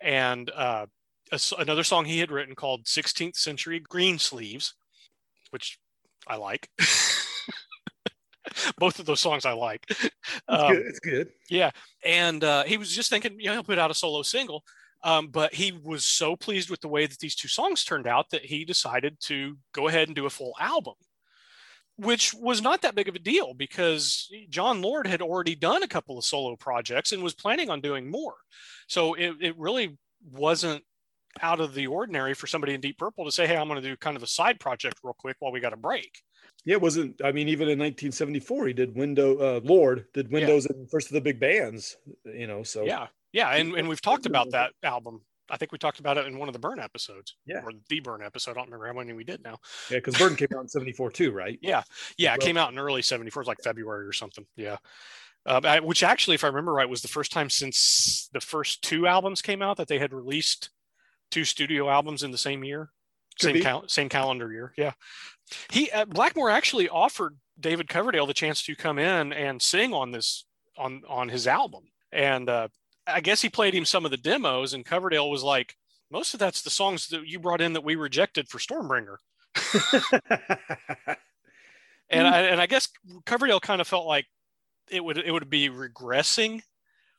and uh, a another song he had written called 16th Century Green Sleeves, which I like. Both of those songs I like. It's Um, good. It's good. yeah, and uh, he was just thinking, you know, he'll put out a solo single. Um, but he was so pleased with the way that these two songs turned out that he decided to go ahead and do a full album, which was not that big of a deal because Jon Lord had already done a couple of solo projects and was planning on doing more. So it, it really wasn't out of the ordinary for somebody in Deep Purple to say, hey, I'm going to do kind of a side project real quick while we got a break. Yeah, it wasn't. I mean, even in 1974, he did window. Uh, Lord did windows in first of the big bands. You know, so Yeah. Yeah. And, and we've talked about that album. I think we talked about it in one of the Burn episodes. Yeah. Or the Burn episode. I don't remember how many we did now. yeah, because Burn came out in '74 too, right? Yeah. Yeah. It Well- came out in early 74, it's like February or something. Yeah. Uh, I- which actually, if I remember right, was the first time since the first two albums came out that they had released two studio albums in the same year, Could same cal- same calendar year. Yeah, he uh, Blackmore actually offered David Coverdale the chance to come in and sing on this on on his album, and uh, I guess he played him some of the demos, and Coverdale was like, "Most of that's the songs that you brought in that we rejected for Stormbringer." and I, and I guess Coverdale kind of felt like it would it would be regressing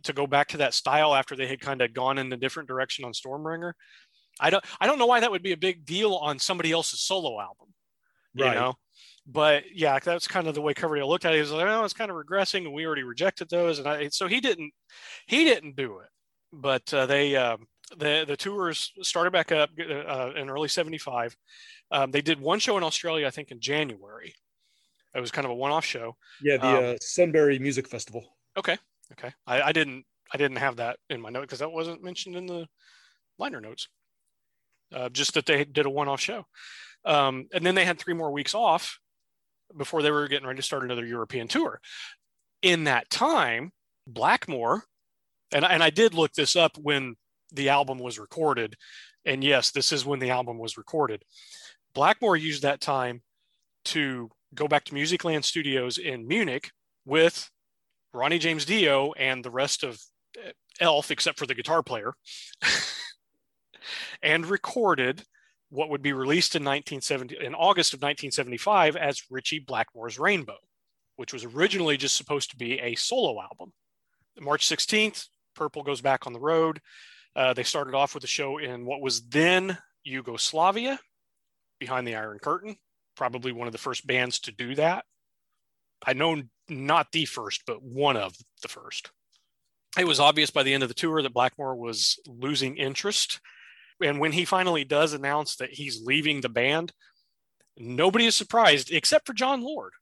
to go back to that style after they had kind of gone in a different direction on Stormbringer. I don't I don't know why that would be a big deal on somebody else's solo album, you Right. know. But yeah, that's kind of the way Coverdale looked at it. He was like, "Oh, it's kind of regressing, and we already rejected those." And I, so he didn't he didn't do it. But uh, they um, the the tours started back up uh, in early '75. Um, they did one show in Australia, I think, in January. It was kind of a one-off show. yeah, the Um, uh, Sunbury Music Festival. Okay, okay. I, I didn't I didn't have that in my note because that wasn't mentioned in the liner notes. Uh, just that they did a one-off show, um, and then they had three more weeks off before they were getting ready to start another European tour. In that time, Blackmore, and and I did look this up when the album was recorded, and yes, this is when the album was recorded. Blackmore used that time to go back to Musicland Studios in Munich with Ronnie James Dio and the rest of uh, Elf, except for the guitar player, and recorded what would be released in 1970 in August of 1975 as Ritchie Blackmore's Rainbow, which was originally just supposed to be a solo album. March 16th, Purple goes back on the road. Uh, they started off with a show in what was then Yugoslavia, behind the Iron Curtain, probably one of the first bands to do that. I know not the first, but one of the first. It was obvious by the end of the tour that Blackmore was losing interest. And when he finally does announce that he's leaving the band, nobody is surprised except for Jon Lord,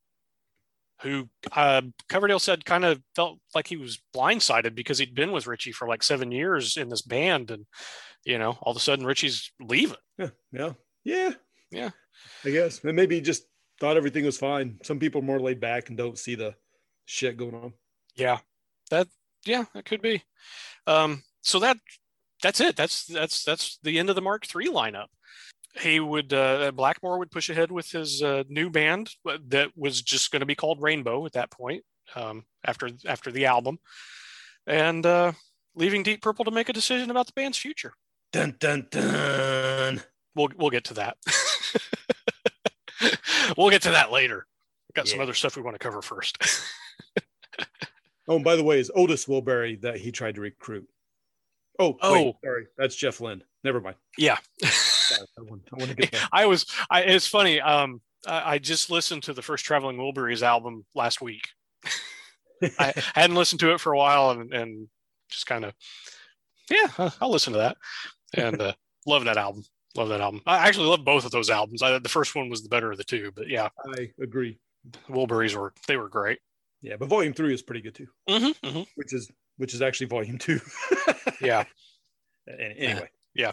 who uh, Coverdale said kind of felt like he was blindsided because he'd been with Ritchie for like seven years in this band. And, you know, all of a sudden Ritchie's leaving. Yeah, yeah, yeah, Yeah. I guess, and maybe just thought everything was fine. Some people are more laid back and don't see the shit going on. Yeah, that yeah, that could be. Um, so that that's it. That's that's that's the end of the Mark III lineup. He would uh, Blackmore would push ahead with his uh, new band that was just going to be called Rainbow at that point um, after after the album, and uh, leaving Deep Purple to make a decision about the band's future. Dun dun dun. We'll we'll get to that. we'll get to that later. Got some other stuff we want to cover first. Oh, and by the way, is Otis Wilbury that he tried to recruit? Oh, Oh. wait, sorry, that's Jeff Lynne. Never mind. yeah. I want, I want to get that. I was. I, it's funny. Um, I, I just listened to the first Traveling Wilburys album last week. I hadn't listened to it for a while, and, and just kind of, yeah, I'll- I'll listen to that, and uh, love that album. Love that album. I actually love both of those albums. I, the first one was the better of the two, but yeah, I agree. Wilburys were they were great. Yeah, but volume three is pretty good too, Mm-hmm, mm-hmm. which is which is actually volume two. Yeah. Anyway, Yeah.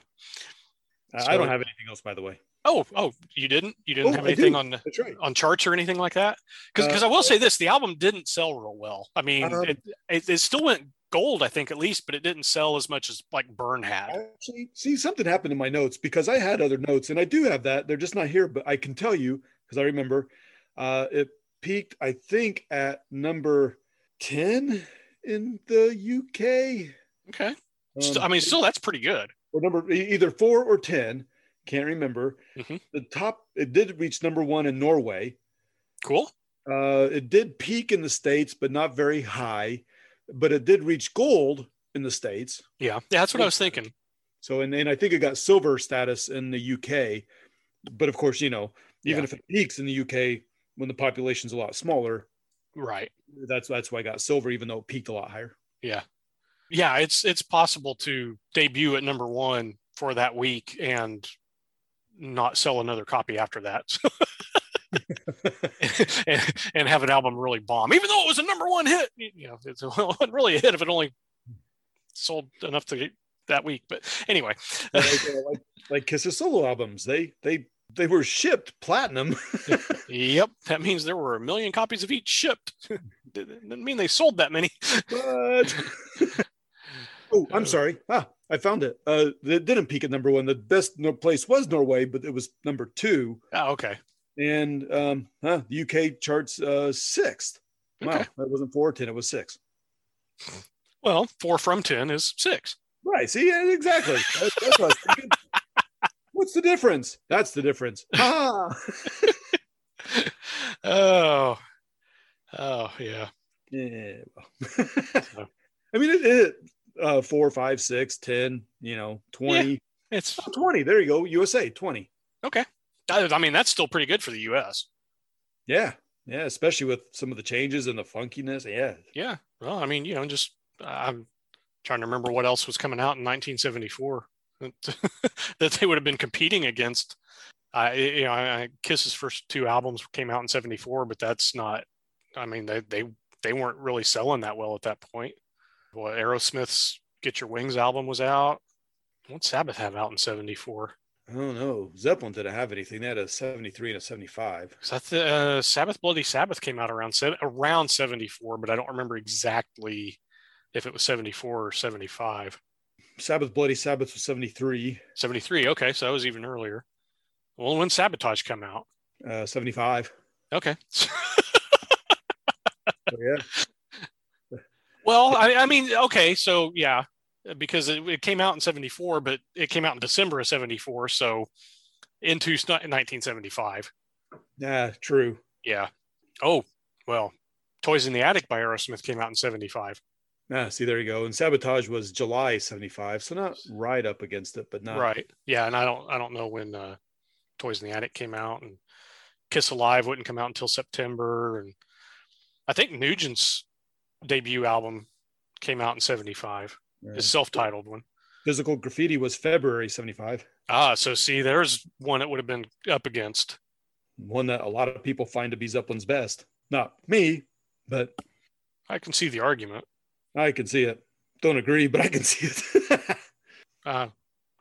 Uh, I don't have anything else, by the way. Oh, oh, you didn't? You didn't Oh, have anything do. on right. on charts or anything like that? Because Uh, I will say this: the album didn't sell real well. I mean, Um, it, it it still went gold, I think, at least, but it didn't sell as much as like Burn had. Actually, see, something happened in my notes because I had other notes, and I do have that. They're just not here, but I can tell you because I remember uh, it peaked, I think, at number ten in the UK. Okay. Still, I Um, mean, still that's pretty good. or number either four or ten. Can't remember. Mhm. The top it did reach number one in Norway. Cool. Uh, it did peak in the states, but not very high. But it did reach gold in the states. Yeah, yeah, that's what I was thinking. So and, and I think it got silver status in the UK. But of course, you know, even Yeah. if it peaks in the UK when the population's a lot smaller, Right. that's that's why I got silver, even though it peaked a lot higher. Yeah. Yeah, it's it's possible to debut at number one for that week and not sell another copy after that. and, and have an album really bomb, even though it was a number one hit. You know, it wasn't really a hit if it only sold enough to get that week. But anyway, like, uh, like, like Kiss's solo albums, they they they were shipped platinum. yep, that means there were a million copies of each shipped. Didn't mean they sold that many. but oh, I'm sorry. Ah, I found it. Uh, it didn't peak at number one. The best place was Norway, but it was number two. Oh, okay. And um, huh, the UK charts uh, sixth. Wow, Okay. that wasn't four ten; It was six. Well, four from 10 is six. Right. See, yeah, exactly. That's, that's what I was thinking. What's the difference? That's the difference. Ah. Oh, oh, yeah. Yeah. Well. I mean, it, it uh, four, five, six, ten. You know, twenty. It's Oh, 20. There you go. USA 20. okay. I, mean, that's still pretty good for the US. Yeah. Yeah. Especially with some of the changes and the funkiness. Yeah. Yeah. Well, I mean, you know, just I'm trying to remember what else was coming out in 1974 that, they would have been competing against. I, you know, I, I- Kiss's first two albums came out in 74, but that's not, I mean, they, they, they weren't really selling that well at that point. Well, Aerosmith's Get Your Wings album was out. What Sabbath have out in 74? I don't know. Zeppelin didn't have anything. They had a 73 and a 75. So I th- uh, Sabbath Bloody Sabbath came out around around 74, but I don't remember exactly if it was 74 or 75. Sabbath Bloody Sabbath was 73. 73. Okay, so that was even earlier. Well, when Sabotage come out? Uh, 75. Okay. So, yeah. well, I, I mean, okay, so yeah, because it, it came out in 74, but it came out in December of 74, so into s- 1975. Yeah. True. Yeah. Oh, well, Toys in the Attic by Aerosmith came out in 75. Ah, see, there you go. And Sabotage was July 75. So not right up against it, but not. Right. Yeah, and I don't I don't know when uh, Toys in the Attic came out, and Kiss Alive wouldn't come out until September, and I think Nugent's debut album came out in '75, Yeah. his self-titled one. Physical Graffiti was February 75. Ah, so see, there's one that would have been up against. One that a lot of people find to be Zeppelin's best. Not me, but I can see the argument. I can see it. Don't agree, but I can see it. Uh,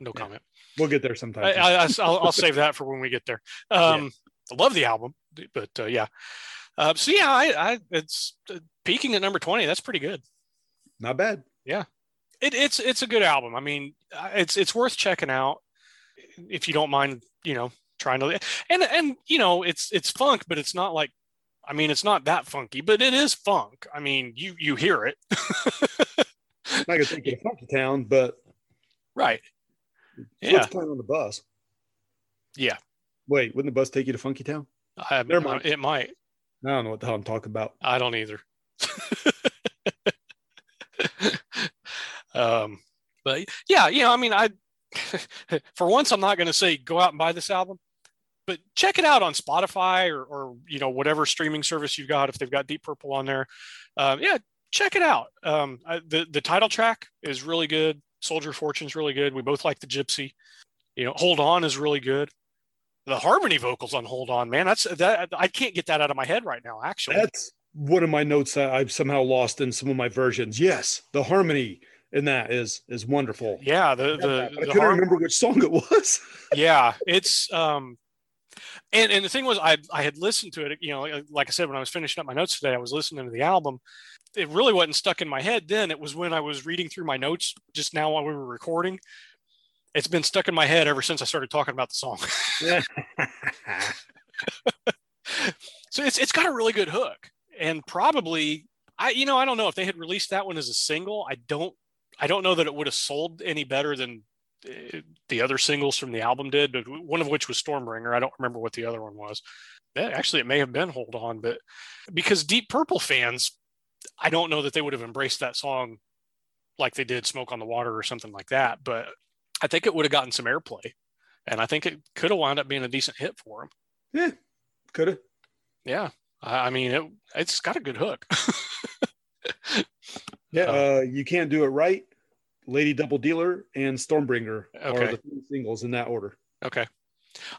no Yeah. comment. we'll get there sometime. I, will I'll save that for when we get there. Um, I love the album, but uh, yeah. Uh, so yeah, I, I it's uh, peaking at number twenty. That's pretty good. Not bad. It, it's it's a good album. I mean, uh, it's it's worth checking out if you don't mind, you know, trying to and and you know, it's it's funk, but it's not like I mean, it's not that funky, but it is funk. I mean, you you hear it. Not gonna take you to Funky Town, but right. yeah. Yeah. playing on the bus. Yeah. Wait, wouldn't the bus take you to Funky Town? I, Never mind. It might. I don't know what the hell I'm talking about. I don't either. um, but yeah, you know, I mean, I for once I'm not going to say go out and buy this album, but check it out on Spotify or, or you know whatever streaming service you've got if they've got Deep Purple on there. Um, yeah, check it out. Um, I, the the title track is really good. Soldier Fortune's really good. We both like the Gypsy. You know, Hold On is really good. The harmony vocals on Hold On, man, that's that I can't get that out of my head right now. Actually, That's one of my notes that I've somehow lost in some of my versions. Yes, the harmony in that is is wonderful. Yeah, the I the, I the couldn't remember which song it was. yeah, it's um, and and the thing was, I I had listened to it. You know, like, like I said, when I was finishing up my notes today, I was listening to the album. It really wasn't stuck in my head then. It was when I was reading through my notes just now while we were recording. It's been stuck in my head ever since I started talking about the song. so it's it's got a really good hook, and probably I you know I don't know if they had released that one as a single. I don't I don't know that it would have sold any better than uh, the other singles from the album did, but one of which was Stormbringer. I don't remember what the other one was. Actually, it may have been Hold On, but because Deep Purple fans, I don't know that they would have embraced that song like they did Smoke on the Water or something like that. But I think it would have gotten some airplay, and I think it could have wound up being a decent hit for them. Yeah, could have. Yeah, I mean it. It's got a good hook. yeah, uh, you can't do it right. Lady Double Dealer and Stormbringer okay. are the three singles in that order. Okay.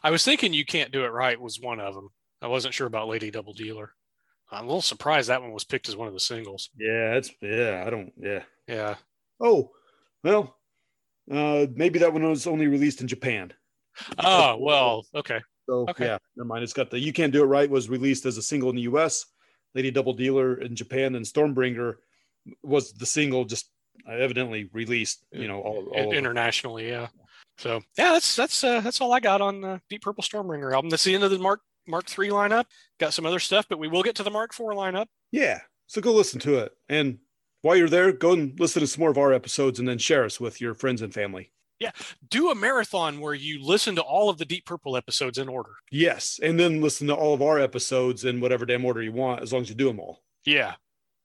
I was thinking you can't do it right was one of them. I wasn't sure about Lady Double Dealer. I'm a little surprised that one was picked as one of the singles. Yeah, it's yeah, I don't yeah. Yeah. Oh, well, uh maybe that one was only released in Japan. Oh, well, okay. So Okay. yeah, never mind. It's got the You Can't Do It Right was released as a single in the US, Lady Double Dealer in Japan, and Stormbringer was the single just evidently released, you know, all, all internationally, yeah. So yeah, that's that's uh, that's all I got on uh, Deep Purple Stormbringer album. That's the end of the Mark Mark three lineup. Got some other stuff, but we will get to the Mark four lineup. Yeah. So go listen to it. And while you're there, go and listen to some more of our episodes and then share us with your friends and family. Yeah, do a marathon where you listen to all of the Deep Purple episodes in order. Yes. And then listen to all of our episodes in whatever damn order you want, as long as you do them all. Yeah,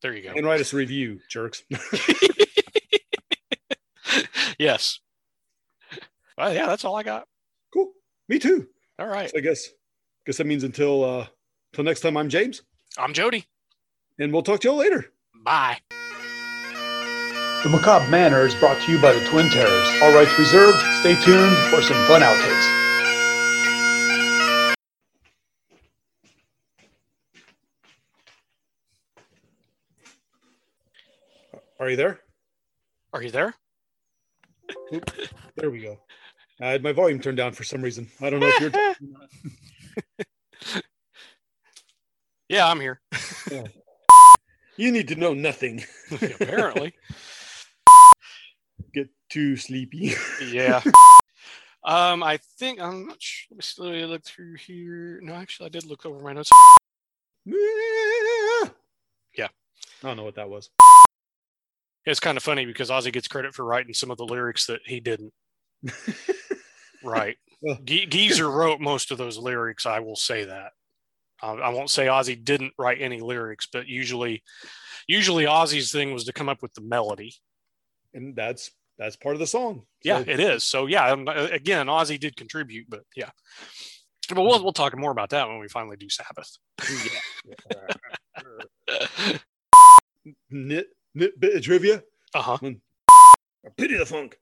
there you go. And write us a review, jerks. yes. Well, yeah, that's all I got. cool. Me too. All right. So I guess guess that means until uh until next time I'm James. I'm Jody. And we'll talk to you all later. Bye. The Macabre Manor is brought to you by the Twin Terrors. All rights reserved. Stay tuned for some fun outtakes. Are you there? Are you there? Oop, there we go. I had my volume turned down for some reason. I don't know if you're. Yeah, I'm here. you need to know nothing. Apparently. Get too sleepy. yeah. Um, I think I'm not sure. Let me slowly look through here. No, actually, I did look over my notes. Yeah. I don't know what that was. It's kind of funny because Ozzy gets credit for writing some of the lyrics that he didn't. right. Ge- Geezer wrote most of those lyrics. I will say that. Uh, I won't say Ozzy didn't write any lyrics, but usually, usually Ozzy's thing was to come up with the melody. and that's that's part of the song. Yeah, it is. So yeah, um, again, Ozzy did contribute, but yeah. But we'll we'll talk more about that when we finally do Sabbath. Nit nit bit of trivia. Uh huh. Pity the funk.